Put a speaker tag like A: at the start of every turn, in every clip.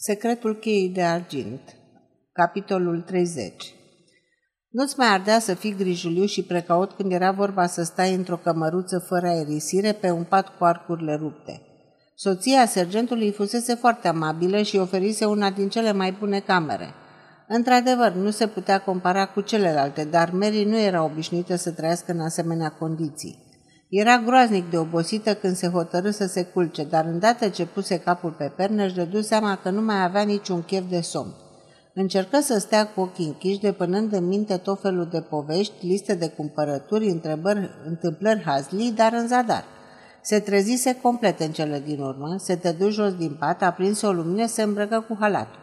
A: Secretul cheii de argint Capitolul 30 Nu-ți mai ardea să fii grijuliu și precaut când era vorba să stai într-o cămăruță fără aerisire pe un pat cu arcurile rupte. Soția sergentului fusese foarte amabilă și oferise una din cele mai bune camere. Într-adevăr, nu se putea compara cu celelalte, dar Mary nu era obișnuită să trăiască în asemenea condiții. Era groaznic de obosită când se hotărâ să se culce, dar îndată ce puse capul pe pernă își dădu seama că nu mai avea niciun chef de somn. Încercă să stea cu ochii închiși, depănând în minte tot felul de povești, liste de cumpărături, întrebări, întâmplări hazlii, dar în zadar. Se trezise complet în cele din urmă, se tădu jos din pat, aprinse o lumină, se îmbrăcă cu halatul.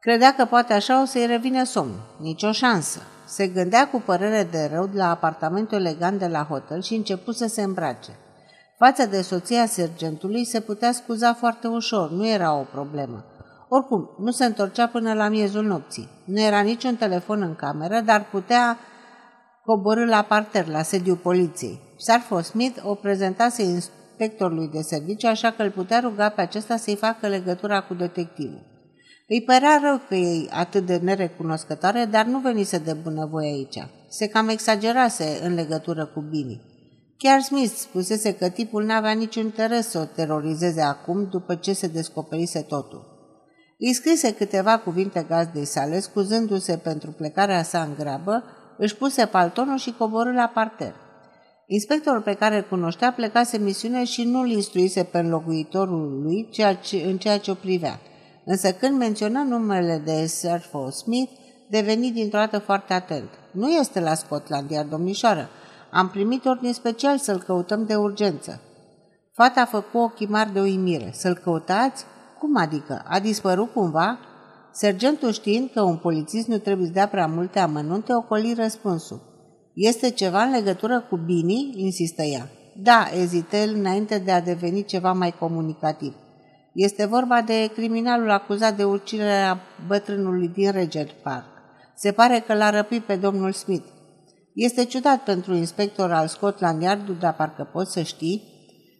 A: Credea că poate așa o să-i revină somn. Nicio șansă. Se gândea cu părere de rău la apartamentul elegant de la hotel și început să se îmbrace. Față de soția sergentului se putea scuza foarte ușor, nu era o problemă. Oricum, nu se întorcea până la miezul nopții. Nu era niciun telefon în cameră, dar putea coborâ la parter, la sediul poliției. Sarfo Smith o prezentase inspectorului de serviciu, așa că îl putea ruga pe acesta să-i facă legătura cu detectivul. Îi părea rău că e atât de nerecunoscătoare, dar nu venise de bunăvoie aici. Se cam exagerase în legătură cu Bini. Chiar Smith spusese că tipul n-avea niciun interes să o terorizeze acum după ce se descoperise totul. Îi scrise câteva cuvinte gazdei sale, scuzându-se pentru plecarea sa în grabă, își puse paltonul și coborâ la parter. Inspectorul pe care îl cunoștea plecase misiune și nu-l instruise pe înlocuitorul lui ceea ce, în ceea ce o privea. Însă când menționa numele de Sir Paul Smith, deveni dintr-o dată foarte atent. Nu este la Scotland, iar domnișoară. Am primit ordine special să-l căutăm de urgență. Fata a făcut ochii mari de uimire. Să-l căutați? Cum adică? A dispărut cumva? Sergentul știind că un polițist nu trebuie să dea prea multe amănunte, ocoli răspunsul. Este ceva în legătură cu Bini? insistă ea. Da, ezită el înainte de a deveni ceva mai comunicativ. Este vorba de criminalul acuzat de uciderea bătrânului din Regent Park. Se pare că l-a răpit pe domnul Smith. Este ciudat pentru inspector al Scotland Yard, dar parcă poți să știi,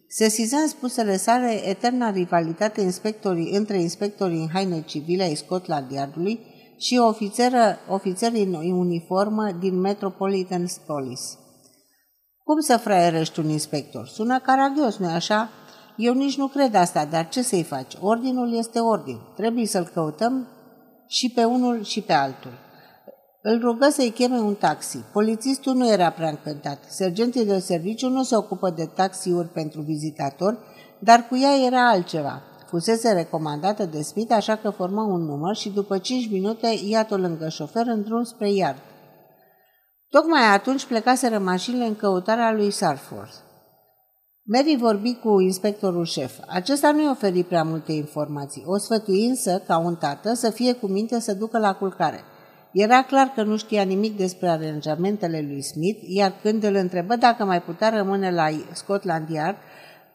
A: siza în spusele sale eterna rivalitate inspectorii, între inspectorii în haine civile ai Scotland Yardului și ofițeră, ofițerii în uniformă din Metropolitan Police. Cum să fraierești un inspector? Sună caragios, nu-i așa? Eu nici nu cred asta, dar ce să-i faci? Ordinul este ordin. Trebuie să-l căutăm și pe unul și pe altul. Îl rugă să-i cheme un taxi. Polițistul nu era prea încântat. Sergenții de serviciu nu se ocupă de taxiuri pentru vizitatori, dar cu ea era altceva. Fusese recomandată de Smith, așa că formă un număr și după 5 minute iată lângă șofer în drum spre iard. Tocmai atunci plecaseră mașinile în căutarea lui Sarford. Mary vorbi cu inspectorul șef. Acesta nu-i oferi prea multe informații. O sfătui însă, ca un tată, să fie cu minte să ducă la culcare. Era clar că nu știa nimic despre aranjamentele lui Smith, iar când îl întrebă dacă mai putea rămâne la Scotland Yard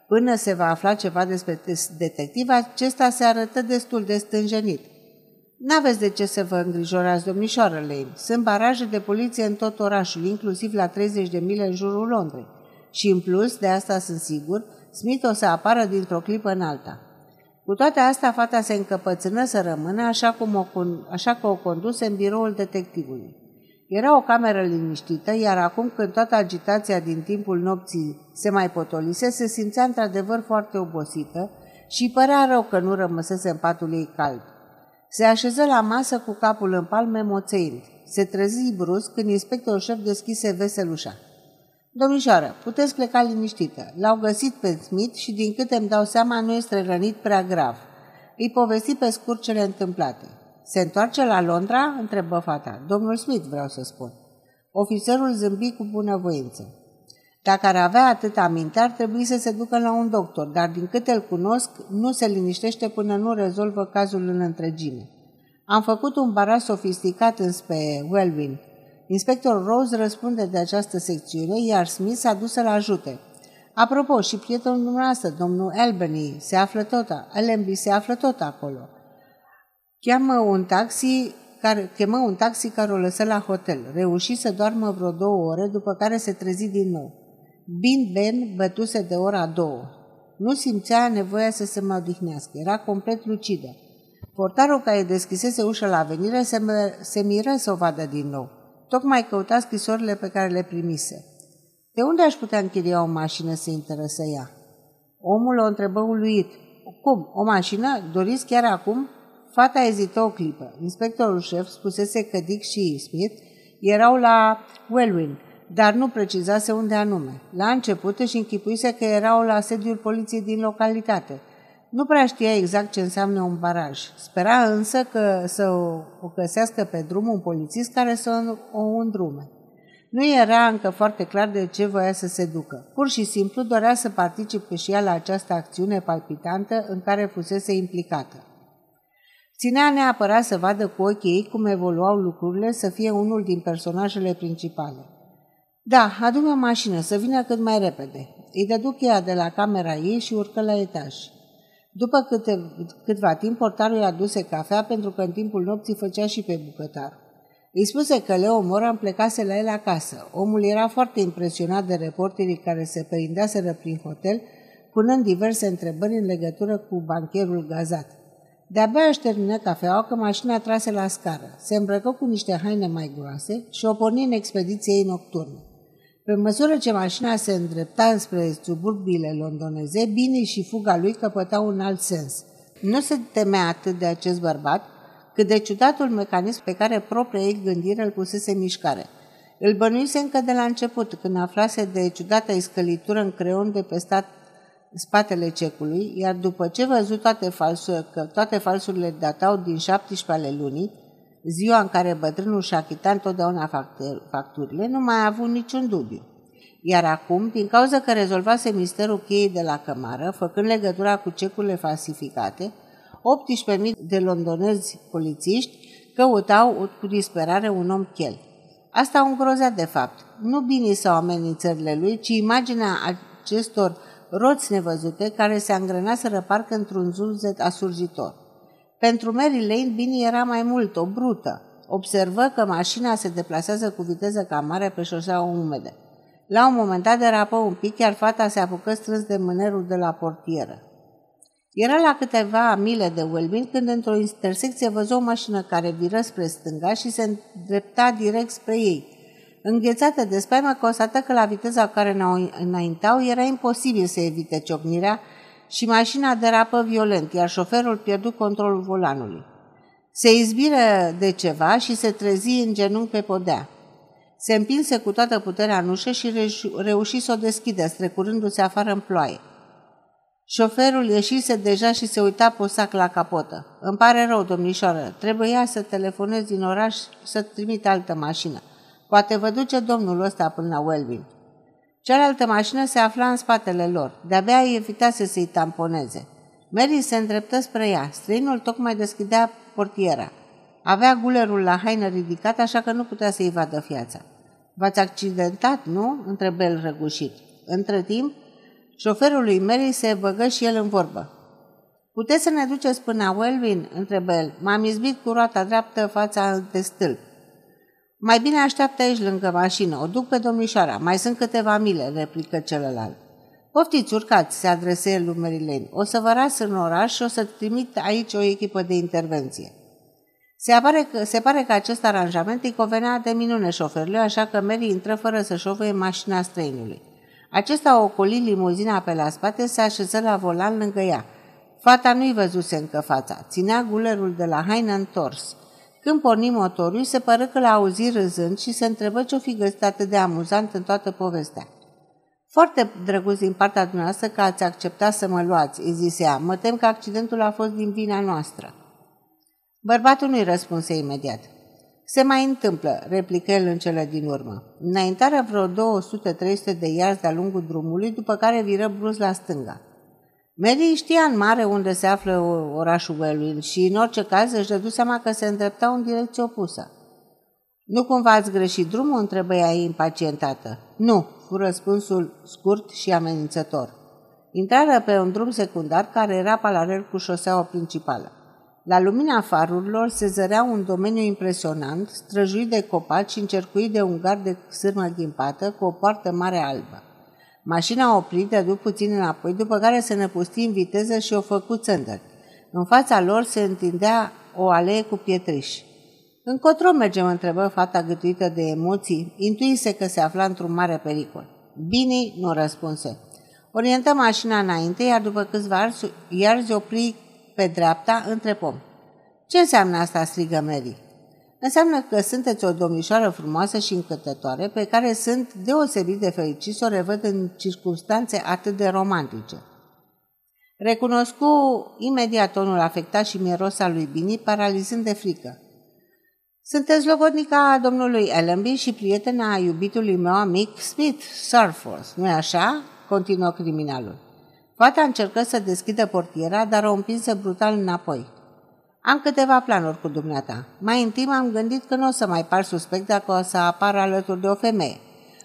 A: până se va afla ceva despre detectiv, acesta se arătă destul de stânjenit. N-aveți de ce să vă îngrijorați, domnișoară Lane. Sunt baraje de poliție în tot orașul, inclusiv la 30 de mile în jurul Londrei. Și în plus, de asta sunt sigur, Smith o să apară dintr-o clipă în alta. Cu toate astea, fata se încăpățână să rămână așa, cum o, așa că o conduse în biroul detectivului. Era o cameră liniștită, iar acum când toată agitația din timpul nopții se mai potolise, se simțea într-adevăr foarte obosită și părea rău că nu rămăsese în patul ei cald. Se așeză la masă cu capul în palme moțeind. Se trezi brusc când inspectorul șef deschise vesel ușa. Domnișoară, puteți pleca liniștită. L-au găsit pe Smith și din câte îmi dau seama nu este rănit prea grav. Îi povesti pe scurt cele întâmplate. Se întoarce la Londra? întrebă fata. Domnul Smith, vreau să spun. Ofițerul zâmbi cu bunăvoință. Dacă ar avea atât aminte, ar trebui să se ducă la un doctor, dar din câte îl cunosc, nu se liniștește până nu rezolvă cazul în întregime. Am făcut un baraj sofisticat înspre Welwyn, Inspector Rose răspunde de această secțiune, iar Smith s-a dus să-l ajute. Apropo, și prietenul dumneavoastră, domnul Albany, se află tot, Allenby se află tot acolo. Cheamă un taxi care, chemă un taxi care o lăsă la hotel. Reuși să doarmă vreo două ore, după care se trezi din nou. Bin Ben bătuse de ora două. Nu simțea nevoia să se mai odihnească. Era complet lucidă. Portarul care deschisese ușa la venire se, se miră să o vadă din nou. Tocmai căuta scrisorile pe care le primise. De unde aș putea închiria o mașină să interesă ea? Omul o întrebă uluit. Cum? O mașină? Doriți chiar acum? Fata ezită o clipă. Inspectorul șef spusese că Dick și Smith erau la Wellwyn, dar nu precizase unde anume. La început își închipuise că erau la sediul poliției din localitate. Nu prea știa exact ce înseamnă un baraj. Spera însă că să o găsească pe drum un polițist care să o îndrume. Nu era încă foarte clar de ce voia să se ducă. Pur și simplu dorea să participe și ea la această acțiune palpitantă în care fusese implicată. Ținea neapărat să vadă cu ochii ei cum evoluau lucrurile, să fie unul din personajele principale. Da, adu o mașină, să vină cât mai repede. Îi dădu cheia de la camera ei și urcă la etaj. După câte, câtva timp, portarul i-a aduse cafea pentru că în timpul nopții făcea și pe bucătar. Îi spuse că Leo Moran plecase la el acasă. Omul era foarte impresionat de reporterii care se perindeaseră prin hotel, punând diverse întrebări în legătură cu bancherul gazat. De-abia își termină cafeaua că mașina trase la scară. Se îmbrăcă cu niște haine mai groase și o porni în expediție ei nocturnă. Pe măsură ce mașina se îndrepta spre suburbiile londoneze, Bini și fuga lui căpătau un alt sens. Nu se temea atât de acest bărbat, cât de ciudatul mecanism pe care propria ei gândire îl pusese în mișcare. Îl bănuise încă de la început, când aflase de ciudata iscălitură în creon de pe stat spatele cecului, iar după ce văzut toate falsurile, că toate falsurile datau din 17 ale lunii, ziua în care bătrânul și-a achitat întotdeauna facturile, nu mai a avut niciun dubiu. Iar acum, din cauza că rezolvase misterul cheii de la cămară, făcând legătura cu cecurile falsificate, 18.000 de londonezi polițiști căutau cu disperare un om chel. Asta o îngrozea de fapt. Nu bine sau amenințările lui, ci imaginea acestor roți nevăzute care se angrenaseră parcă într-un zunzet asurzitor. Pentru Mary Lane, Bini era mai mult o brută. Observă că mașina se deplasează cu viteză cam mare pe șosea umede. La un moment dat derapă un pic, iar fata se apucă strâns de mânerul de la portieră. Era la câteva mile de Welbin când într-o intersecție văzut o mașină care viră spre stânga și se îndrepta direct spre ei. Înghețată de spaimă, constată că la viteza care înaintau era imposibil să evite ciocnirea și mașina derapă violent, iar șoferul pierdu controlul volanului. Se izbiră de ceva și se trezi în genunchi pe podea. Se împinse cu toată puterea în ușă și reuși să o deschidă, strecurându-se afară în ploaie. Șoferul ieșise deja și se uita posac la capotă. Îmi pare rău, domnișoară, trebuia să telefonez din oraș să trimit altă mașină. Poate vă duce domnul ăsta până la Welvin. Cealaltă mașină se afla în spatele lor. De-abia evitase să-i tamponeze. Mary se îndreptă spre ea. Străinul tocmai deschidea portiera. Avea gulerul la haină ridicat, așa că nu putea să-i vadă fiața. V-ați accidentat, nu?" întrebă el răgușit. Între timp, șoferul lui Mary se băgă și el în vorbă. Puteți să ne duceți până la Welvin?" întrebă el. M-am izbit cu roata dreaptă fața de stâlp. Mai bine așteaptă aici lângă mașină, o duc pe domnișoara, mai sunt câteva mile, replică celălalt. Poftiți, urcați, se adresă el lui Marilene. O să vă ras în oraș și o să trimit aici o echipă de intervenție. Se, apare că, se pare că acest aranjament îi convenea de minune șoferului, așa că Mary intră fără să șofăie mașina străinului. Acesta o ocoli limuzina pe la spate, se așeză la volan lângă ea. Fata nu-i văzuse încă fața, ținea gulerul de la haină întors. Când porni motorul, se pără că l-a auzit râzând și se întrebă ce-o fi găsit atât de amuzant în toată povestea. Foarte drăguț din partea dumneavoastră că ați acceptat să mă luați, îi zise ea. Mă tem că accidentul a fost din vina noastră. Bărbatul nu-i răspunse imediat. Se mai întâmplă, replică el în cele din urmă. Înaintarea vreo 200-300 de iarzi de-a lungul drumului, după care viră brusc la stânga. Mary știa în mare unde se află orașul Wellwyn și în orice caz își dădu seama că se îndreptau în direcție opusă. Nu cumva ați greșit drumul?" întrebă ea impacientată. Nu, fu răspunsul scurt și amenințător. Intrară pe un drum secundar care era paralel cu șoseaua principală. La lumina farurilor se zărea un domeniu impresionant, străjuit de copaci și încercuit de un gard de sârmă ghimpată cu o poartă mare albă. Mașina a oprit, dădu puțin înapoi, după care se năpusti în viteză și o făcut țândări. În fața lor se întindea o alee cu pietriși. Încotro mergem, întrebă fata gâtuită de emoții, intuise că se afla într-un mare pericol. Bine, nu răspunse. Orientă mașina înainte, iar după câțiva iar opri pe dreapta între pom. Ce înseamnă asta?" strigă Mary. Înseamnă că sunteți o domnișoară frumoasă și încântătoare pe care sunt deosebit de fericit să o revăd în circunstanțe atât de romantice. Recunoscu imediat tonul afectat și mirosa lui Bini, paralizând de frică. Sunteți logodnica domnului Ellenby și prietena iubitului meu amic Smith Surforth, nu-i așa? continuă criminalul. Fata încercă să deschidă portiera, dar o împinse brutal înapoi. Am câteva planuri cu dumneata. Mai întâi m-am gândit că nu o să mai par suspect dacă o să apar alături de o femeie.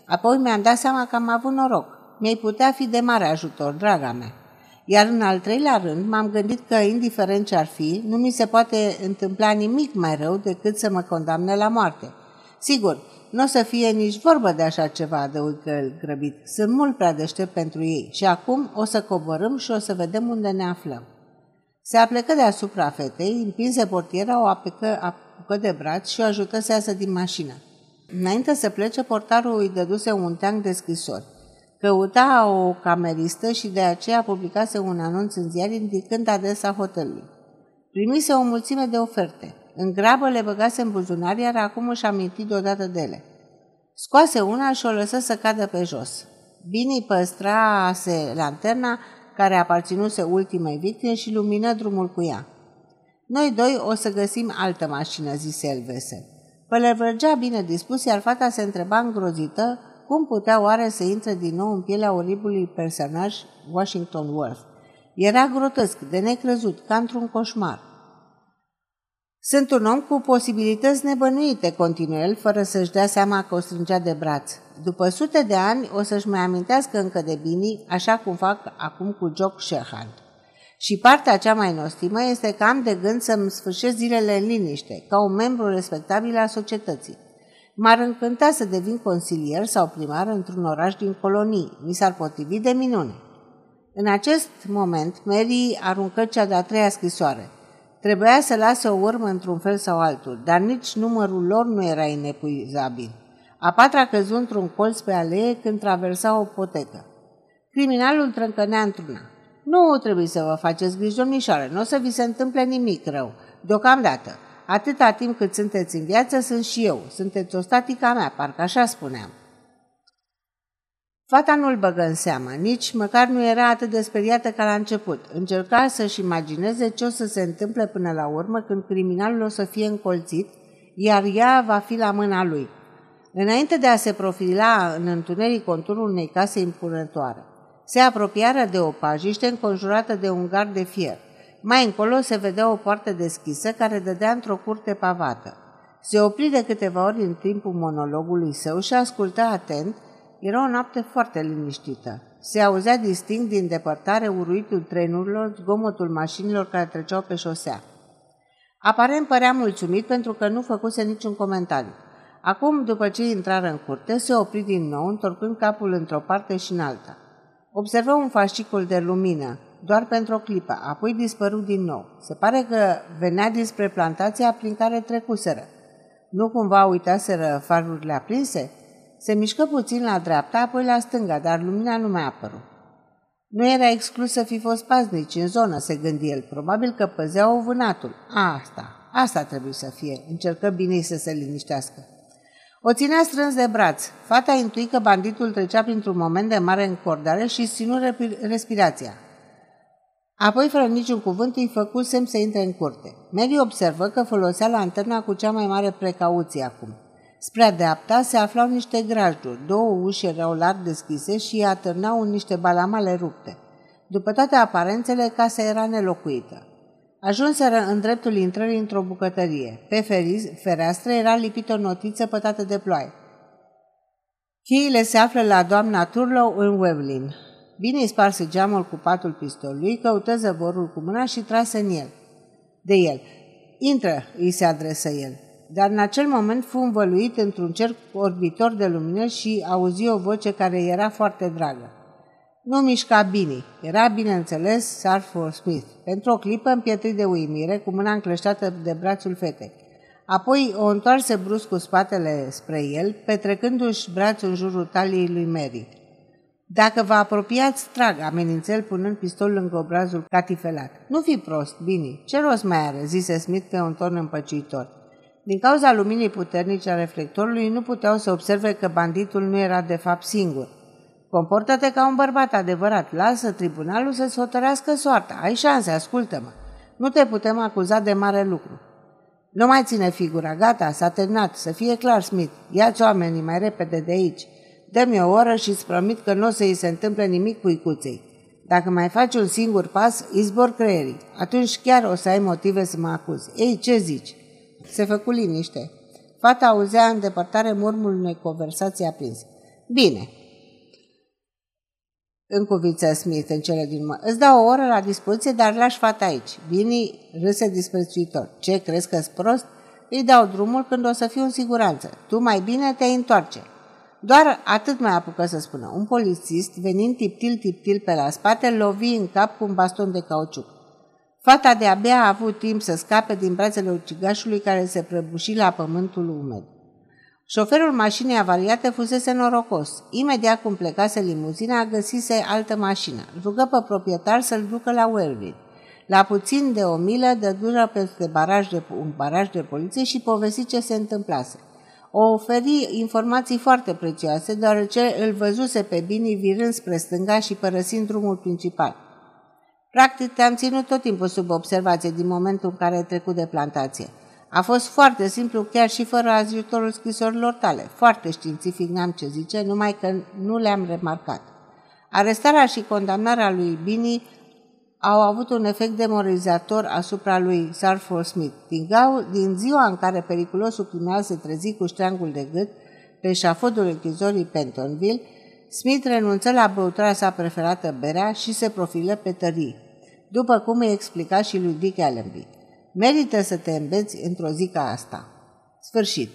A: Apoi mi-am dat seama că am avut noroc. Mi-ai putea fi de mare ajutor, draga mea. Iar în al treilea rând, m-am gândit că, indiferent ce ar fi, nu mi se poate întâmpla nimic mai rău decât să mă condamne la moarte. Sigur, nu o să fie nici vorbă de așa ceva, adăugă el grăbit. Sunt mult prea deștept pentru ei și acum o să coborâm și o să vedem unde ne aflăm. Se aplecă deasupra fetei, împinse portiera, o apecă, apucă de braț și o ajută să iasă din mașină. Înainte să plece, portarul îi dăduse un teanc de scrisori. Căuta o cameristă și de aceea publicase un anunț în ziar indicând adresa hotelului. Primise o mulțime de oferte. În grabă le băgase în buzunar, iar acum își aminti deodată de ele. Scoase una și o lăsă să cadă pe jos. Bini păstrase lanterna care aparținuse ultimei victime și lumină drumul cu ea. Noi doi o să găsim altă mașină, zise el vesel. Pălăvărgea bine dispus, iar fata se întreba îngrozită cum putea oare să intre din nou în pielea oribului personaj Washington Worth. Era grotesc, de necrezut, ca într-un coșmar. Sunt un om cu posibilități nebănuite, continuă el, fără să-și dea seama că o strângea de braț. După sute de ani o să-și mai amintească încă de bine, așa cum fac acum cu Jock Shehan. Și partea cea mai nostimă este că am de gând să-mi sfârșesc zilele în liniște, ca un membru respectabil al societății. M-ar încânta să devin consilier sau primar într-un oraș din colonii. Mi s-ar potrivi de minune. În acest moment, Mary aruncă cea de-a treia scrisoare – Trebuia să lase o urmă într-un fel sau altul, dar nici numărul lor nu era inepuizabil. A patra căzut într-un colț pe alee când traversa o potecă. Criminalul trâncănea într-una. Nu trebuie să vă faceți griji, domnișoare, nu o să vi se întâmple nimic rău. Deocamdată, atâta timp cât sunteți în viață, sunt și eu. Sunteți o statica mea, parcă așa spuneam. Fata nu-l băgă în seamă, nici măcar nu era atât de speriată ca la început. Încerca să-și imagineze ce o să se întâmple până la urmă când criminalul o să fie încolțit, iar ea va fi la mâna lui. Înainte de a se profila în întuneric conturul unei case impunătoare, se apropiară de o pajiște înconjurată de un gard de fier. Mai încolo se vedea o poartă deschisă care dădea într-o curte pavată. Se opri de câteva ori în timpul monologului său și ascultă atent era o noapte foarte liniștită. Se auzea distinct din depărtare uruitul trenurilor, zgomotul mașinilor care treceau pe șosea. Aparent părea mulțumit pentru că nu făcuse niciun comentariu. Acum, după ce intrară în curte, se opri din nou, întorcând capul într-o parte și în alta. Observă un fascicul de lumină, doar pentru o clipă, apoi dispărut din nou. Se pare că venea dinspre plantația prin care trecuseră. Nu cumva uitaseră farurile aprinse? Se mișcă puțin la dreapta, apoi la stânga, dar lumina nu mai apărut. Nu era exclus să fi fost paznici în zonă, se gândi el. Probabil că păzeau vânatul. Asta, asta trebuie să fie. Încercă bine să se liniștească. O ținea strâns de braț. Fata intui că banditul trecea printr-un moment de mare încordare și ținu respirația. Apoi, fără niciun cuvânt, îi făcu semn să intre în curte. Mary observă că folosea lanterna cu cea mai mare precauție acum. Spre dreapta se aflau niște grajduri, două uși erau larg deschise și atârnau în niște balamale rupte. După toate aparențele, casa era nelocuită. Ajunseră în dreptul intrării într-o bucătărie. Pe feriz, fereastră era lipită o notiță pătată de ploaie. Cheile se află la doamna Turlow în Wevlin. Bine sparse geamul cu patul pistolului, căută zăvorul cu mâna și trase în el. De el. Intră, îi se adresă el dar în acel moment fu învăluit într-un cerc orbitor de lumină și auzi o voce care era foarte dragă. Nu mișca bine. Era, bineînțeles, Sarfor Smith. Pentru o clipă împietrit de uimire, cu mâna încleștată de brațul fetei. Apoi o întoarse brusc cu spatele spre el, petrecându-și brațul în jurul taliei lui Mary. Dacă vă apropiați, trag, amenință el punând pistolul lângă obrazul catifelat. Nu fi prost, bine, ce rost mai are, zise Smith pe un ton împăcitor. Din cauza luminii puternice a reflectorului, nu puteau să observe că banditul nu era de fapt singur. Comportă-te ca un bărbat adevărat, lasă tribunalul să-ți hotărească soarta, ai șanse, ascultă-mă. Nu te putem acuza de mare lucru. Nu mai ține figura, gata, s-a terminat, să fie clar, Smith. Ia-ți oamenii mai repede de aici. Dă-mi o oră și îți promit că nu o să îi se întâmple nimic puicuței. Dacă mai faci un singur pas, izbor creierii. Atunci chiar o să ai motive să mă acuzi. Ei, ce zici? Se făcu liniște. Fata auzea în depărtare murmul unei conversații aprinse. Bine, încuviță Smith în cele din urmă. Îți dau o oră la dispoziție, dar lași fata aici. Vini râse disprețuitor. Ce, crezi că-s prost? Îi dau drumul când o să fiu în siguranță. Tu mai bine te întoarce. Doar atât mai apucă să spună. Un polițist, venind tiptil-tiptil pe la spate, lovi în cap cu un baston de cauciuc. Fata de-abia a avut timp să scape din brațele ucigașului care se prăbuși la pământul umed. Șoferul mașinii avariate fusese norocos. Imediat cum plecase limuzina, găsise altă mașină. Rugă pe proprietar să-l ducă la Wellville. La puțin de o milă, dă dură peste baraj de, un baraj de poliție și povesti ce se întâmplase. O oferi informații foarte prețioase, deoarece îl văzuse pe Bini virând spre stânga și părăsind drumul principal. Practic, te-am ținut tot timpul sub observație din momentul în care ai trecut de plantație. A fost foarte simplu, chiar și fără ajutorul scrisorilor tale. Foarte științific n-am ce zice, numai că nu le-am remarcat. Arestarea și condamnarea lui Bini au avut un efect demoralizator asupra lui Sarfor Smith. Din, gau, din ziua în care periculosul criminal se trezi cu ștreangul de gât pe șafodul închizorii Pentonville, Smith renunță la băutura sa preferată, berea, și se profilă pe tării, după cum îi explica și lui Dick Allenby. Merită să te îmbeți într-o zi ca asta. Sfârșit.